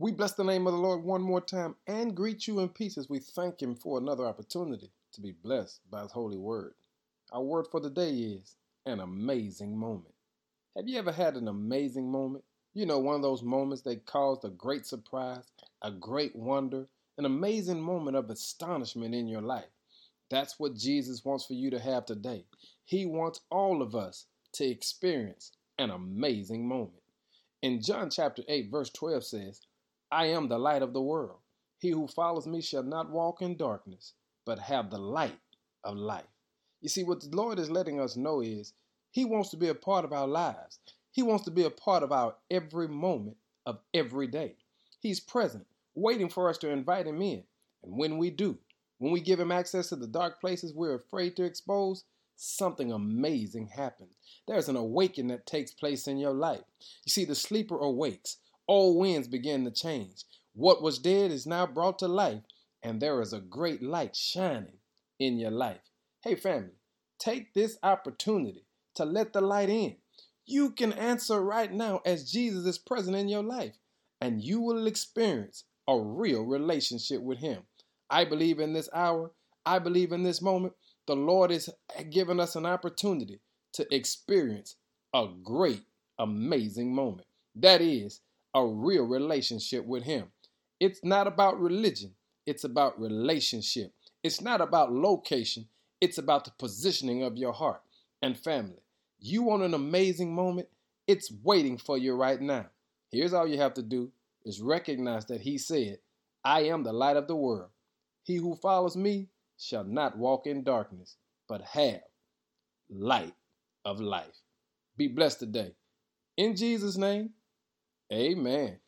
We bless the name of the Lord one more time and greet you in peace as we thank Him for another opportunity to be blessed by His holy word. Our word for the day is an amazing moment. Have you ever had an amazing moment? You know, one of those moments that caused a great surprise, a great wonder, an amazing moment of astonishment in your life. That's what Jesus wants for you to have today. He wants all of us to experience an amazing moment. In John chapter 8, verse 12 says, I am the light of the world. He who follows me shall not walk in darkness, but have the light of life. You see, what the Lord is letting us know is He wants to be a part of our lives. He wants to be a part of our every moment of every day. He's present, waiting for us to invite Him in. And when we do, when we give Him access to the dark places we're afraid to expose, something amazing happens. There's an awakening that takes place in your life. You see, the sleeper awakes. Old winds begin to change. What was dead is now brought to life, and there is a great light shining in your life. Hey, family, take this opportunity to let the light in. You can answer right now as Jesus is present in your life, and you will experience a real relationship with Him. I believe in this hour, I believe in this moment, the Lord is giving us an opportunity to experience a great, amazing moment. That is a real relationship with Him. It's not about religion, it's about relationship. It's not about location, it's about the positioning of your heart and family. You want an amazing moment? It's waiting for you right now. Here's all you have to do is recognize that he said, I am the light of the world. He who follows me shall not walk in darkness, but have light of life. Be blessed today. In Jesus' name, amen.